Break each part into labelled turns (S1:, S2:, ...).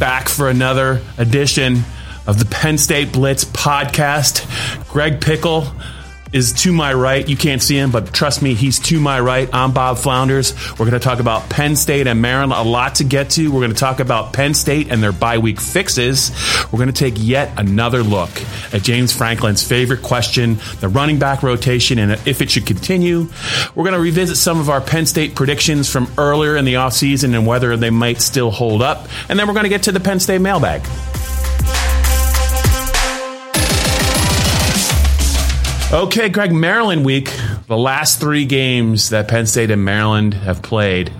S1: Back for another edition of the Penn State Blitz podcast. Greg Pickle is to my right. You can't see him, but trust me, he's to my right. I'm Bob Flounders. We're going to talk about Penn State and Maryland. A lot to get to. We're going to talk about Penn State and their bye week fixes. We're going to take yet another look at James Franklin's favorite question, the running back rotation, and if it should continue. We're going to revisit some of our Penn State predictions from earlier in the offseason and whether they might still hold up. And then we're going to get to the Penn State mailbag. Okay, Greg, Maryland week, the last three games that Penn State and Maryland have played.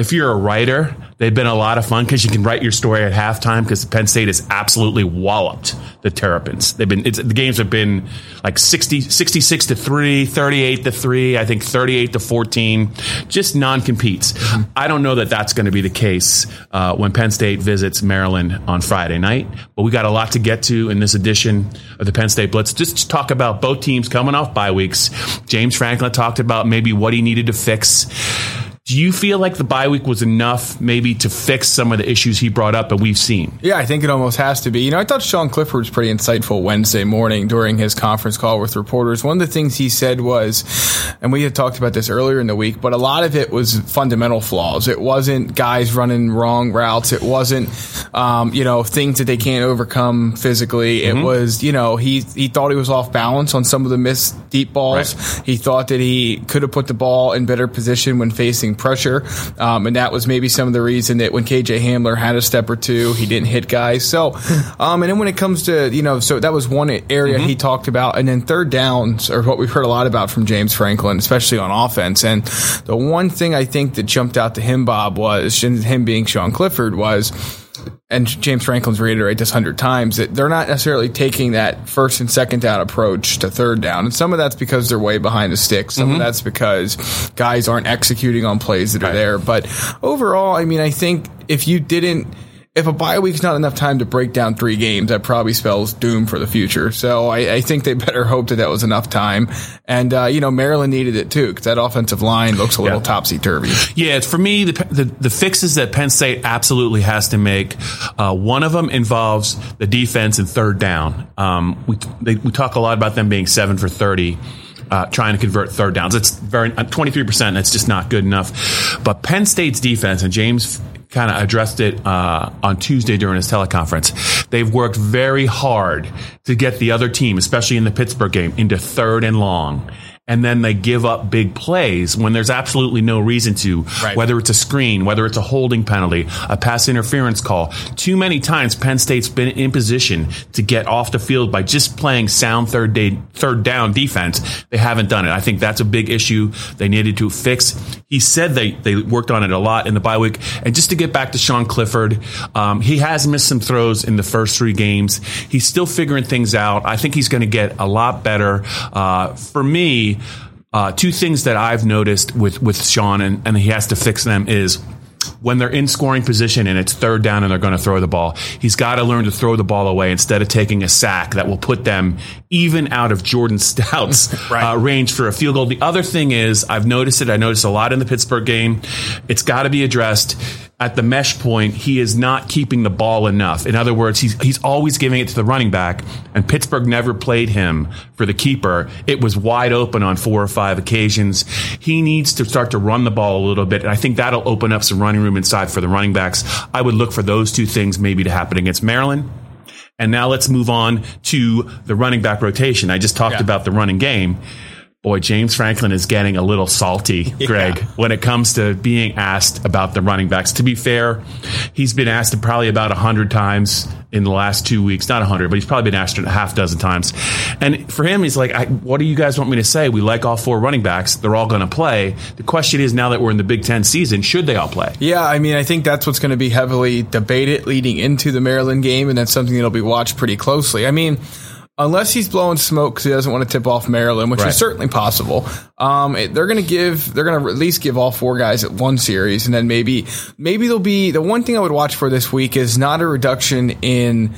S1: If you're a writer, they've been a lot of fun because you can write your story at halftime because Penn State has absolutely walloped the Terrapins. They've been, it's, the games have been like 60, 66 to 3, 38 to 3, I think 38 to 14, just non competes. I don't know that that's going to be the case uh, when Penn State visits Maryland on Friday night, but we got a lot to get to in this edition of the Penn State Blitz. Just to talk about both teams coming off bye weeks. James Franklin talked about maybe what he needed to fix. Do you feel like the bye week was enough maybe to fix some of the issues he brought up that we've seen?
S2: Yeah, I think it almost has to be. You know, I thought Sean Clifford was pretty insightful Wednesday morning during his conference call with reporters. One of the things he said was, and we had talked about this earlier in the week, but a lot of it was fundamental flaws. It wasn't guys running wrong routes. It wasn't, um, you know, things that they can't overcome physically. It was, you know, he he thought he was off balance on some of the missed deep balls.
S1: Right.
S2: He thought that he could have put the ball in better position when facing pressure, um, and that was maybe some of the reason that when KJ Hamler had a step or two, he didn't hit guys. So, um, and then when it comes to you know, so that was one area he talked about, and then third downs are what we've heard a lot about from James Franklin, especially on offense. And the one thing I think that jumped out to him, Bob, was him being Sean Clifford was and James Franklin's reiterate this hundred times that they're not necessarily taking that first and second down approach to third down, and some of that's because they're way behind the sticks. Some of mm-hmm. that's because guys aren't executing on plays that are there. But overall, I mean, I think if you didn't. If a bye week's not enough time to break down three games, that probably spells doom for the future. So I, I think they better hope that that was enough time. And, uh, you know, Maryland needed it too, because that offensive line looks a little
S1: Yeah.
S2: topsy turvy.
S1: Yeah, for me the, the the fixes that Penn State absolutely has to make. Uh, one of them involves the defense and third down. Um, we they, we talk a lot about them being seven for thirty. Uh, trying to convert third downs. It's very twenty three percent. That's just not good enough. But Penn State's defense and James kind of addressed it uh, on Tuesday during his teleconference. They've worked very hard to get the other team, especially in the Pittsburgh game, into third and long. And then they give up big plays when there's absolutely no reason to,
S2: Right.
S1: whether it's a screen, whether it's a holding penalty, a pass interference call. Too many times Penn State's been in position to get off the field by just playing sound third day, third down defense. They haven't done it. I think that's a big issue they needed to fix. He said they, they worked on it a lot in the bye week. And just to get back to Sean Clifford, um, he has missed some throws in the first three games. He's still figuring things out. I think he's going to get a lot better. Uh, for me, uh, two things that I've noticed with, with Sean and, and he has to fix them is when they're in scoring position and it's third down and they're going to throw the ball, he's got to learn to throw the ball away instead of taking a sack that will put them even out of Jordan Stout's uh, range for a field goal. The other thing is, I've noticed it. I noticed a lot in the Pittsburgh game. It's got to be addressed. At the mesh point, he is not keeping the ball enough. In other words, he's he's always giving it to the running back, and Pittsburgh never played him for the keeper. It was wide open on four or five occasions. He needs to start to run the ball a little bit, and I think that'll open up some running room inside for the running backs. I would look for those two things maybe to happen against Maryland. And now let's move on to the running back rotation. I just talked
S2: Yeah.
S1: about the running game. Boy, James Franklin is getting a little salty, Greg, yeah. when it comes to being asked about the running backs. To be fair, he's been asked probably about a hundred times in the last two weeks. Not a hundred, but he's probably been asked a half dozen times. And for him, he's like, "What do you guys want me to say? We like all four running backs. They're all going to play. The question is, now that we're in the Big Ten season, should they all play?"
S2: Yeah, I mean, I think that's what's going to be heavily debated leading into the Maryland game, and that's something that'll be watched pretty closely. I mean unless he's blowing smoke because he doesn't want to tip off Maryland, which right. is certainly possible. Um, it, they're going to give, they're going to at least give all four guys at one series, and then maybe, maybe there'll be the one thing I would watch for this week is not a reduction in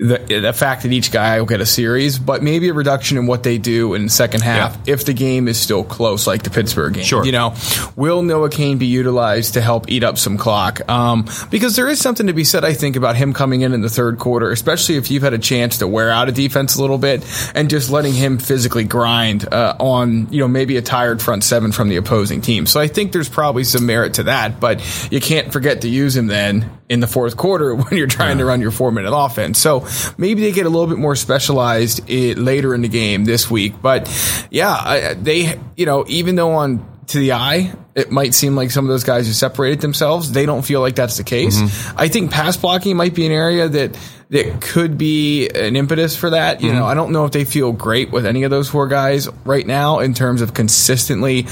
S2: the, the fact that each guy will get a series, but maybe a reduction in what they do in the second half yeah. if the game is still close, like the Pittsburgh game.
S1: Sure.
S2: You know, will Noah Cain be utilized to help eat up some clock? Um, because there is something to be said, I think, about him coming in in the third quarter, especially if you've had a chance to wear out a defense a little bit and just letting him physically grind uh, on, you know, maybe a tired front seven from the opposing team. So I think there's probably some merit to that, but you can't forget to use him then in the fourth quarter when you're trying yeah. to run your four minute offense. So maybe they get a little bit more specialized eh, later in the game this week. But yeah, they, you know, even though on to the eye, it might seem like some of those guys have separated themselves. They don't feel like that's the case. Mm-hmm. I think pass blocking might be an area that that could be an impetus for that. You mm-hmm. know, I don't know if they feel great with any of those four guys right now in terms of consistently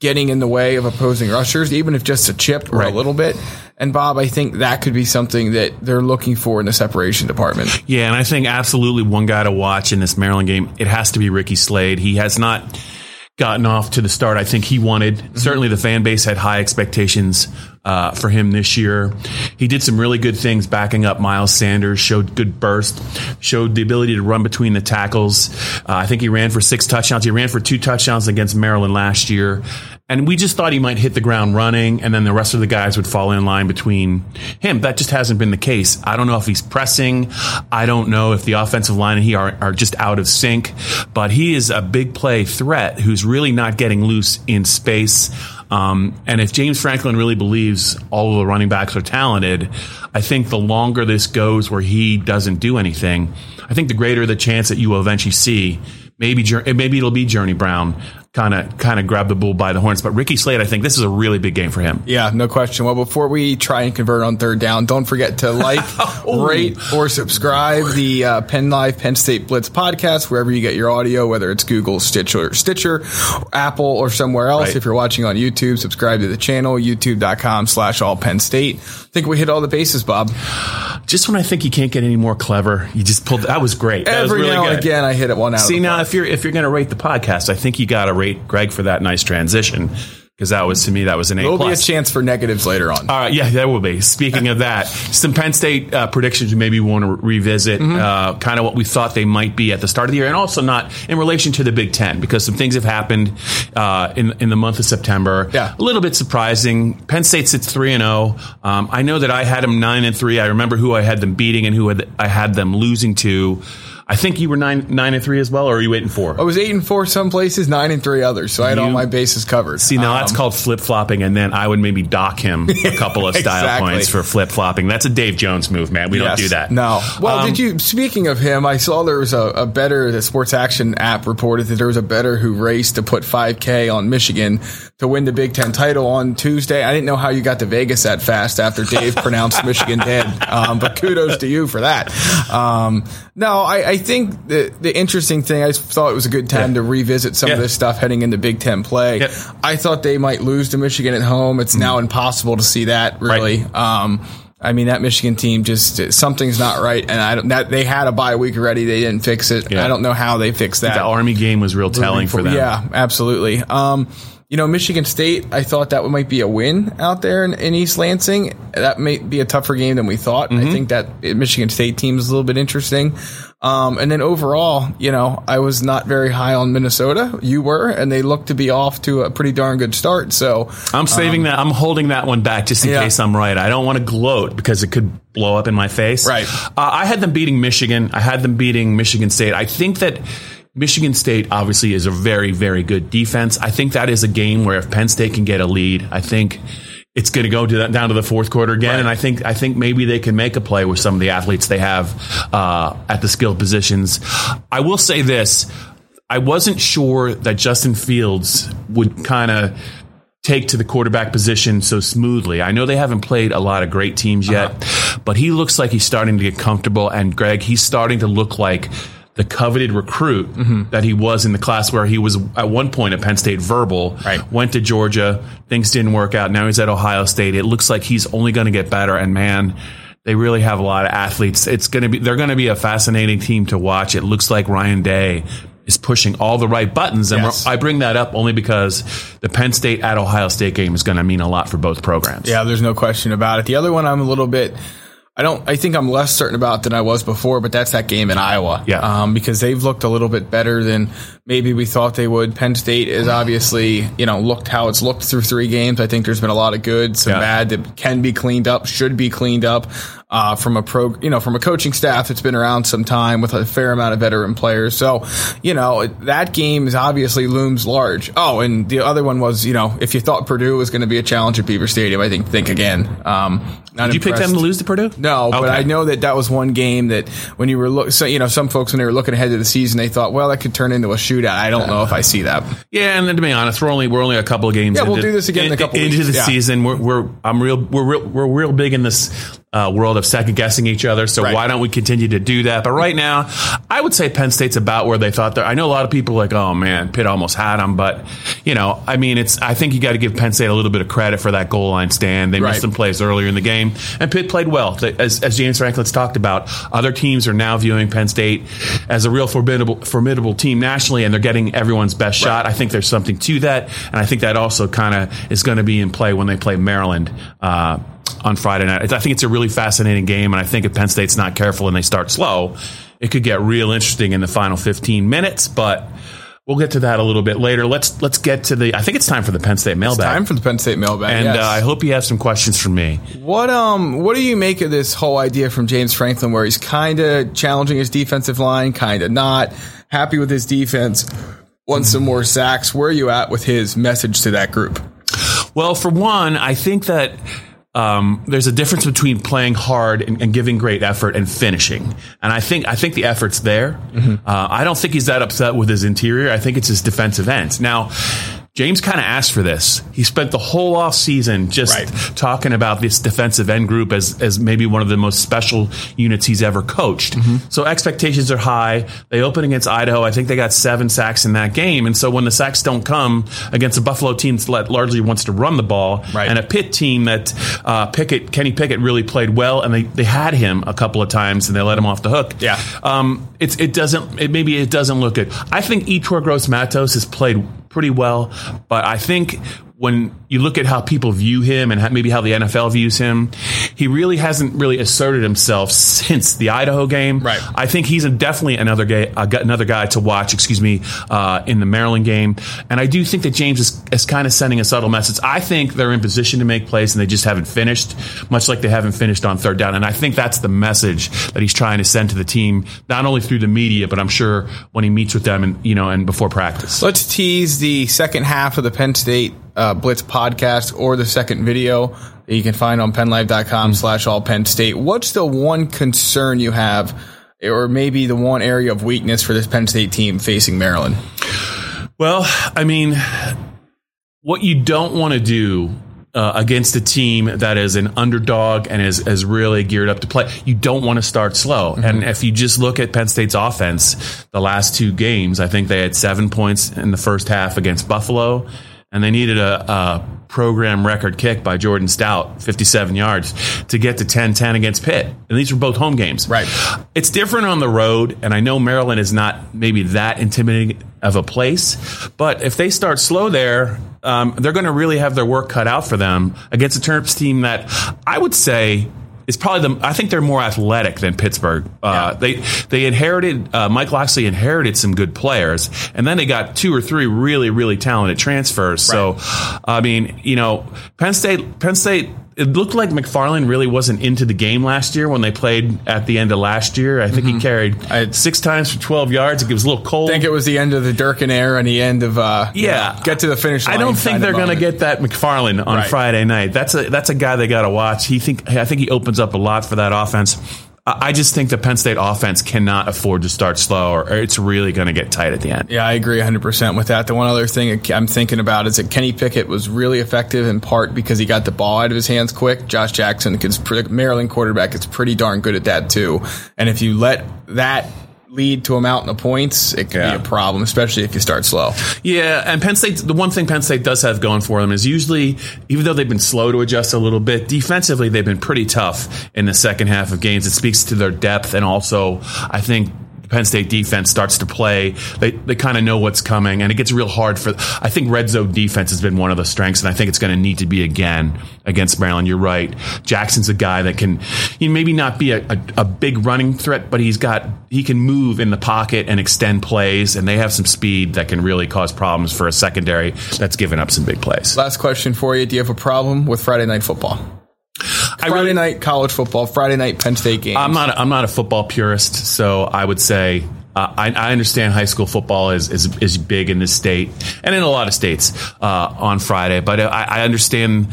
S2: getting in the way of opposing rushers, even if just a chip or right. a little bit. And Bob, I think that could be something that they're looking for in the separation department.
S1: Yeah, and I think absolutely one guy to watch in this Maryland game, it has to be Ricky Slade. He has not gotten off to the start I think he wanted. Mm-hmm. Certainly the fan base had high expectations uh, for him this year. He did some really good things backing up Miles Sanders, showed good burst, showed the ability to run between the tackles. Uh, I think he ran for six touchdowns. He ran for two touchdowns against Maryland last year. And we just thought he might hit the ground running and then the rest of the guys would fall in line between him. That just hasn't been the case. I don't know if he's pressing. I don't know if the offensive line and he are, are just out of sync, but he is a big play threat who's really not getting loose in space. Um, and if James Franklin really believes all of the running backs are talented, I think the longer this goes where he doesn't do anything, I think the greater the chance that you will eventually see maybe maybe it'll be Journey Brown kind of kind of grab the bull by the horns. But Ricky Slade, I think this is a really big game for him.
S2: Yeah, no question. Well, before we try and convert on third down, don't forget to like, rate, or subscribe the uh, Penn Live Penn State Blitz podcast wherever you get your audio, whether it's Google, Stitcher, Stitcher, Apple, or somewhere else. Right. If you're watching on YouTube, subscribe to the channel YouTube.com/slash All Penn State. I think we hit all the bases, Bob.
S1: Just when I think you can't get any more clever, you just pulled. That was great. That
S2: Every
S1: was
S2: really now and again, I hit it one out.
S1: See now, if you're if you're going to rate the podcast, I think you got to rate great, Greg, for that nice transition because that was to me that was an A.
S2: There will
S1: plus.
S2: be a chance for negatives later on.
S1: All right, yeah, there will be. Speaking of that, some Penn State uh, predictions you maybe want to revisit, mm-hmm. uh, kind of what we thought they might be at the start of the year, and also not in relation to the Big Ten because some things have happened uh, in in the month of September.
S2: Yeah,
S1: a little bit surprising. Penn State sits three and zero. Oh. Um, I know that I had them nine and three. I remember who I had them beating and who I had them losing to. I think you were nine nine and three as well, or are you eight and four?
S2: I was eight and four some places, nine and three others. So I had you, all my bases covered.
S1: See, now um, that's called flip flopping, and then I would maybe dock him a couple of style exactly. points for flip flopping. That's a Dave Jones move, man. We yes, don't do that.
S2: No. Well, um, did you? Speaking of him, I saw there was a, a better. The Sports Action app reported that there was a better who raced to put 5K on Michigan to win the Big Ten title on Tuesday. I didn't know how you got to Vegas that fast after Dave pronounced Michigan dead, um, but kudos to you for that. Um, no, I, I think that the interesting thing, I thought it was a good time yeah. to revisit some yeah. of this stuff heading into Big Ten play. I thought they might lose to Michigan at home. It's mm now impossible to see that really. Right. Um, I mean, that Michigan team just something's not right, and I don't. That they had a bye week already, they didn't fix it. Yeah. I don't know how they fixed that.
S1: The Army game was real telling for them.
S2: Yeah, absolutely. Um, you know, Michigan State, I thought that might be a win out there in, in East Lansing. That may be a tougher game than we thought. Mm-hmm. I think that Michigan State team is a little bit interesting. Um, and then overall, you know, I was not very high on Minnesota. You were, and they look to be off to a pretty darn good start. So
S1: I'm saving um, that. I'm holding that one back just in yeah. case I'm right. I don't want to gloat because it could blow up in my face.
S2: Right.
S1: Uh, I had them beating Michigan. I had them beating Michigan State. I think that Michigan State obviously is a very, very good defense. I think that is a game where if Penn State can get a lead, I think it's going to go to down to the fourth quarter again. Right. And I think I think maybe they can make a play with some of the athletes they have uh, at the skilled positions. I will say this: I wasn't sure that Justin Fields would kind of take to the quarterback position so smoothly. I know they haven't played a lot of great teams yet, uh-huh. but he looks like he's starting to get comfortable. And Greg, he's starting to look like the coveted recruit mm-hmm. that he was in the class where he was at one point at Penn State verbal,
S2: right.
S1: went to Georgia, things didn't work out. Now he's at Ohio State. It looks like he's only going to get better. And man, they really have a lot of athletes. It's going to be, they're going to be a fascinating team to watch. It looks like Ryan Day is pushing all the right buttons. And yes. I bring that up only because the Penn State at Ohio State game is going to mean a lot for both programs.
S2: Yeah, there's no question about it. The other one I'm a little bit I don't. I think I'm less certain about than I was before, but that's that game in Iowa.
S1: Yeah.
S2: Um, because they've looked a little bit better than maybe we thought they would. Penn State is obviously, you know, looked how it's looked through three games. I think there's been a lot of good, some yeah. bad that can be cleaned up, should be cleaned up uh, from a pro, you know, from a coaching staff that's been around some time with a fair amount of veteran players. So, you know, that game is obviously looms large. Oh, and the other one was, you know, if you thought Purdue was going to be a challenge at Beaver Stadium, I think think again. Um,
S1: Did you pick them to lose to Purdue?
S2: No, okay. but I know that that was one game that when you were look, so, you know, some folks when they were looking ahead to the season, they thought, well, that could turn into a shootout. I don't know if I see that.
S1: Yeah, and then to be honest, we're only we're only a couple of games.
S2: Yeah, into, we'll do this again in a couple
S1: into
S2: weeks.
S1: the
S2: yeah.
S1: season. We're, we're I'm real we're real we're real big in this uh, world of second guessing each other. So right. why don't we continue to do that? But right now, I would say Penn State's about where they thought they're. I know a lot of people like, oh man, Pitt almost had them, but you know, I mean, it's. I think you got to give Penn State a little bit of credit for that goal line stand. They right. missed some plays earlier in the game, and Pitt played well. As, as James Franklin's talked about, other teams are now viewing Penn State as a real formidable formidable team nationally, and they're getting everyone's best right. shot. I think there's something to that, and I think that also kind of is going to be in play when they play Maryland. Uh, on Friday night. I think it's a really fascinating game, and I think if Penn State's not careful and they start slow, it could get real interesting in the final 15 minutes. But we'll get to that a little bit later. Let's let's get to the. I think it's time for the Penn State mailbag.
S2: It's time for the Penn State mailbag,
S1: and
S2: yes.
S1: uh, I hope you have some questions for me.
S2: What um what do you make of this whole idea from James Franklin, where he's kind of challenging his defensive line, kind of not happy with his defense, wants some more sacks? Where are you at with his message to that group?
S1: Well, for one, I think that um, there's a difference between playing hard and, and, giving great effort and finishing. And I think I think the effort's there. Mm-hmm. Uh, I don't think he's that upset with his interior. I think it's his defensive ends. Now, James kind of asked for this. He spent the whole off season just right. talking about this defensive end group as, as maybe one of the most special units he's ever coached. Mm-hmm. So expectations are high. They open against Idaho. I think they got seven sacks in that game. And so when the sacks don't come against a Buffalo team that largely wants to run the ball
S2: right.
S1: and a Pitt team that uh, Pickett, Kenny Pickett really played well and they, they had him a couple of times and they let him off the hook.
S2: Yeah.
S1: Um, it's, it doesn't, it, maybe it doesn't look good. I think Yetur Gross Matos has played pretty well. But I think when you look at how people view him and maybe how the NFL views him, he really hasn't really asserted himself since the Idaho game.
S2: Right.
S1: I think he's a, definitely another guy, another guy to watch. Excuse me, uh, in the Maryland game, and I do think that James is, is kind of sending a subtle message. I think they're in position to make plays and they just haven't finished, much like they haven't finished on third down. And I think that's the message that he's trying to send to the team, not only through the media, but I'm sure when he meets with them and you know and before practice.
S2: Let's tease the second half of the Penn State uh, Blitz podcast or the second video that you can find on pennlive.com slash all Penn State. What's the one concern you have or maybe the one area of weakness for this Penn State team facing Maryland?
S1: Well, I mean, what you don't want to do uh, against a team that is an underdog and is, is really geared up to play. You don't want to start slow. Mm-hmm. And if you just look at Penn State's offense, the last two games, I think they had seven points in the first half against Buffalo and they needed a, a, program record kick by Jordan Stout, 57 yards, to get to 10-10 against Pitt. And these were both home games.
S2: Right.
S1: It's different on the road, and I know Maryland is not maybe that intimidating of a place, but if they start slow there, um, they're going to really have their work cut out for them against a Terps team that I would say – is probably the. I think they're more athletic than Pittsburgh. Uh, yeah. They they inherited uh, Mike Locksley inherited some good players, and then they got two or three really really talented transfers. Right. So, I mean, you know, Penn State Penn State it looked like McFarland really wasn't into the game last year when they played at the end of last year. I think mm-hmm. he carried I, six times for 12 yards. It was a little cold.
S2: I think it was the end of the Durkin era and the end of uh,
S1: yeah.
S2: You know, get to the finish line.
S1: I don't think they're going to get that McFarland on right. Friday night. That's a that's a guy they got to watch. He think I think he opens up a lot for that offense. I just think the Penn State offense cannot afford to start slow, or it's really going to get tight at the end.
S2: Yeah, I agree 100% with that. The one other thing I'm thinking about is that Kenny Pickett was really effective in part because he got the ball out of his hands quick. Josh Jackson, Maryland quarterback, is pretty darn good at that too. And if you let that lead to a mountain of points, it can yeah. be a problem, especially if you start slow.
S1: Yeah, and Penn State, the one thing Penn State does have going for them is usually, even though they've been slow to adjust a little bit, defensively they've been pretty tough in the second half of games. It speaks to their depth and also, I think, Penn State defense starts to play, they, they kind of know what's coming, and it gets real hard for. I think red zone defense has been one of the strengths, and I think it's going to need to be again against Maryland. You're right. Jackson's a guy that can, he maybe not be a, a, a big running threat, but he's got he can move in the pocket and extend plays, and they have some speed that can really cause problems for a secondary that's given up some big plays.
S2: Last question for you: Do you have a problem with Friday night football? Friday really, night college football, Friday night Penn State games.
S1: I'm not. A, I'm not a football purist, so I would say uh, I, I, understand high school football is, is, is big in this state and in a lot of states uh, on Friday, but I, I understand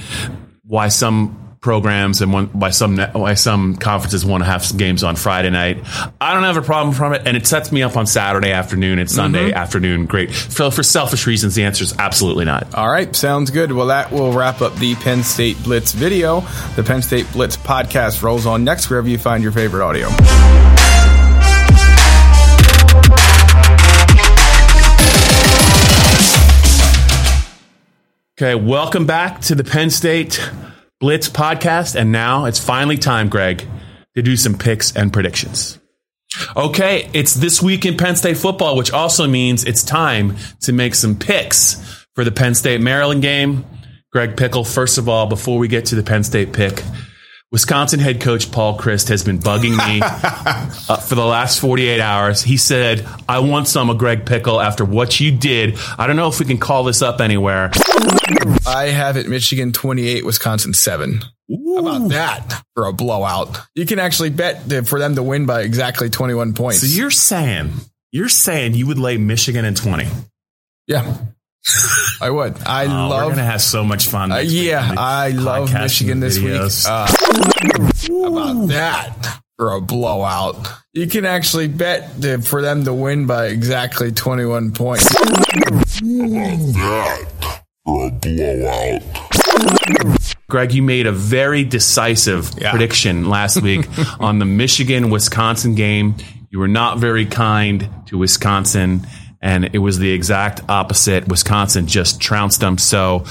S1: why some programs and one, why some why some conferences want to have some games on Friday night. I don't have a problem from it, and it sets me up on Saturday afternoon and Sunday mm-hmm. afternoon. Great. For selfish reasons, the answer is absolutely not.
S2: All right, sounds good. Well, that will wrap up the Penn State Blitz video. The Penn State Blitz podcast rolls on next wherever you find your favorite audio.
S1: Okay, welcome back to the Penn State Blitz podcast. And now it's finally time, Greg, to do some picks and predictions. Okay, it's this week in Penn State football, which also means it's time to make some picks for the Penn State Maryland game. Greg Pickle, first of all, before we get to the Penn State pick, Wisconsin head coach Paul Chryst has been bugging me uh, for the last 48 hours. He said, I want some of Greg Pickle after what you did. I don't know if we can call this up anywhere.
S2: I have it Michigan 28, Wisconsin 7. Ooh. How about that for a blowout? You can actually bet for them to win by exactly 21 points.
S1: So you're saying, you're saying you would lay Michigan in 20?
S2: Yeah. I would. I oh, love.
S1: We're gonna have so much fun.
S2: Uh, yeah, I love Michigan this videos. week. Uh, about that for a blowout? You can actually bet to, for them to win by exactly twenty-one points. About
S1: that for a blowout. Greg, you made a very decisive yeah. prediction last week on the Michigan Wisconsin game. You were not very kind to Wisconsin and it was the exact opposite. Wisconsin just trounced them. So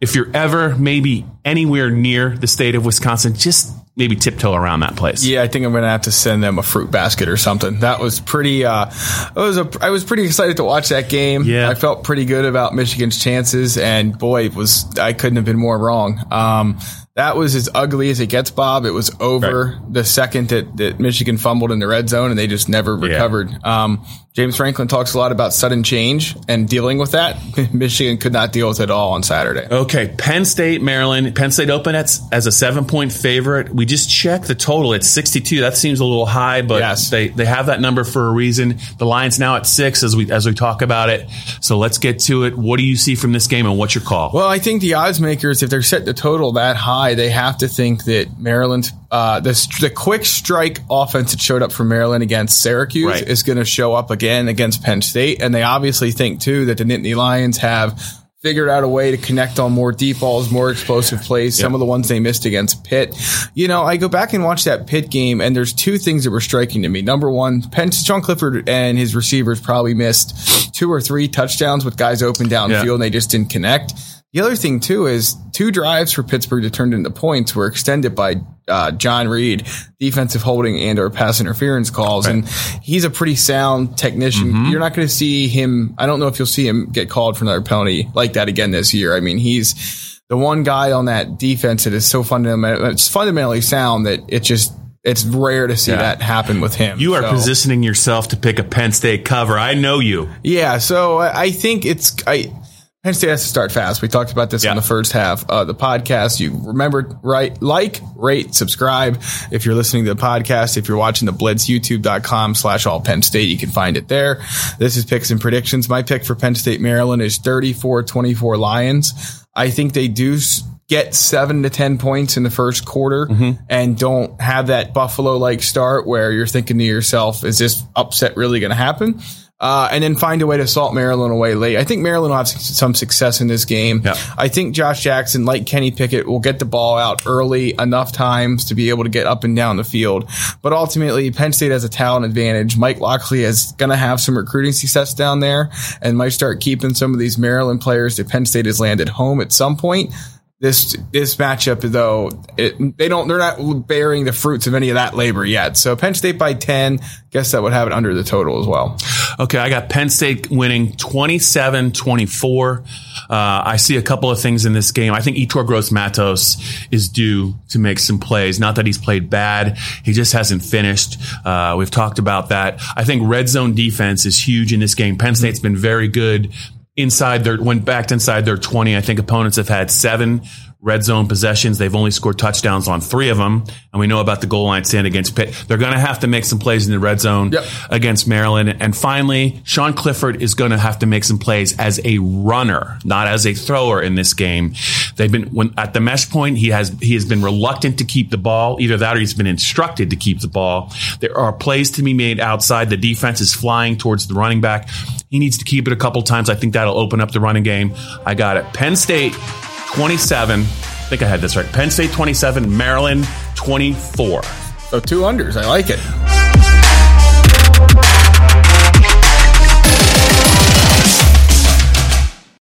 S1: if you're ever maybe anywhere near the state of Wisconsin, just maybe tiptoe around that place.
S2: Yeah, I think I'm going to have to send them a fruit basket or something. That was pretty. Uh, it was a. I was pretty excited to watch that game. Yeah, I felt pretty good about Michigan's chances, and boy, was I couldn't have been more wrong. Um, that was as ugly as it gets, Bob. It was over right. the second that, that Michigan fumbled in the red zone and they just never recovered. Yeah. Um, James Franklin talks a lot about sudden change and dealing with that. Michigan could not deal with it all on Saturday.
S1: Okay. Penn State, Maryland. Penn State open as, as a seven point favorite. We just checked the total. It's 62. That seems a little high, but yes. they, they have that number for a reason. The line's now at six as we, as we talk about it. So let's get to it. What do you see from this game and what's your call?
S2: Well, I think the odds makers, if they're set the total that high, they have to think that Maryland, uh, the, the quick strike offense that showed up for Maryland against Syracuse right. is going to show up again against Penn State. And they obviously think too that the Nittany Lions have figured out a way to connect on more deep balls, more explosive plays, some of the ones they missed against Pitt. You know, I go back and watch that Pitt game and there's two things that were striking to me. Number one, Penn, Sean Clifford and his receivers probably missed two or three touchdowns with guys open downfield yeah. and they just didn't connect. The other thing too is two drives for Pittsburgh that turned into points were extended by uh, John Reid, defensive holding and or pass interference calls, right. and he's a pretty sound technician. Mm-hmm. You're not going to see him. I don't know if you'll see him get called for another penalty like that again this year. I mean, he's the one guy on that defense that is so fundamental. It's fundamentally sound that it just it's rare to see yeah. that happen with him.
S1: You are so. positioning yourself to pick a Penn State cover. I know you.
S2: Yeah, so I think it's I Penn State has to start fast. We talked about this yeah. in the first half of the podcast. You remember, right? Like, rate, subscribe. If you're listening to the podcast, if you're watching the Blitz, youtube.com slash all Penn State, you can find it there. This is picks and predictions. My pick for Penn State, Maryland is 34-24 Lions. I think they do get seven to 10 points in the first quarter
S1: Mm-hmm.
S2: and don't have that Buffalo like start where you're thinking to yourself, is this upset really going to happen? Uh, and then find a way to salt Maryland away late. I think Maryland will have some success in this game.
S1: Yeah.
S2: I think Josh Jackson, like Kenny Pickett, will get the ball out early enough times to be able to get up and down the field. But ultimately, Penn State has a talent advantage. Mike Locksley is going to have some recruiting success down there and might start keeping some of these Maryland players that Penn State has landed home at some point. This this matchup, though, it, they don't they're not bearing the fruits of any of that labor yet. So Penn State by ten, guess that would have it under the total as well.
S1: Okay, I got Penn State winning 27 24. Uh, I see a couple of things in this game. I think Yetur Gross Matos is due to make some plays. Not that he's played bad, he just hasn't finished. Uh, we've talked about that. I think red zone defense is huge in this game. Penn State's been very good inside their, went back to inside their 20. I think opponents have had seven red zone possessions. They've only scored touchdowns on three of them. And we know about the goal line stand against Pitt. They're going to have to make some plays in the red zone
S2: Yep.
S1: against Maryland. And finally, Sean Clifford is going to have to make some plays as a runner, not as a thrower in this game. They've been when at the mesh point, he has he has been reluctant to keep the ball. Either that or he's been instructed to keep the ball. There are plays to be made outside. The defense is flying towards the running back. He needs to keep it a couple times. I think that'll open up the running game. I got it. Penn State 27. I think I had this right. Penn State 27, Maryland 24.
S2: So two unders, I like it.